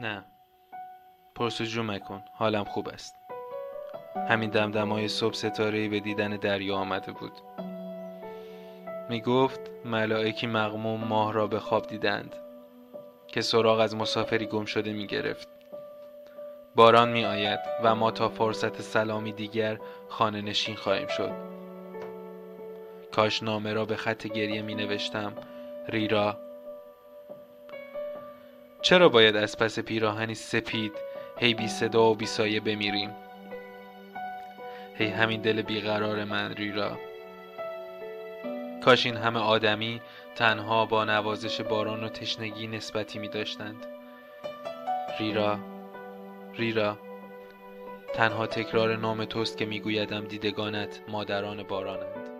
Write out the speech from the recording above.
نه. پرسجو مکن حالم خوب است. همین دمدمای صبح ستاره به دیدن دریا آمده بود. می گفت ملائکی مغموم ماه را به خواب دیدند که سراغ از مسافری گم شده می گرفت باران می آید و ما تا فرصت سلامی دیگر خانه نشین خواهیم شد. کاش نامه را به خط گریه می نوشتم ریرا چرا باید از پس پیراهنی سپید هی بی صدا و بی سایه بمیریم؟ هی همین دل بیقرار من ریرا کاش این همه آدمی تنها با نوازش باران و تشنگی نسبتی می داشتند. ریرا ریرا تنها تکرار نام توست که میگویدم دیدگانت مادران بارانند.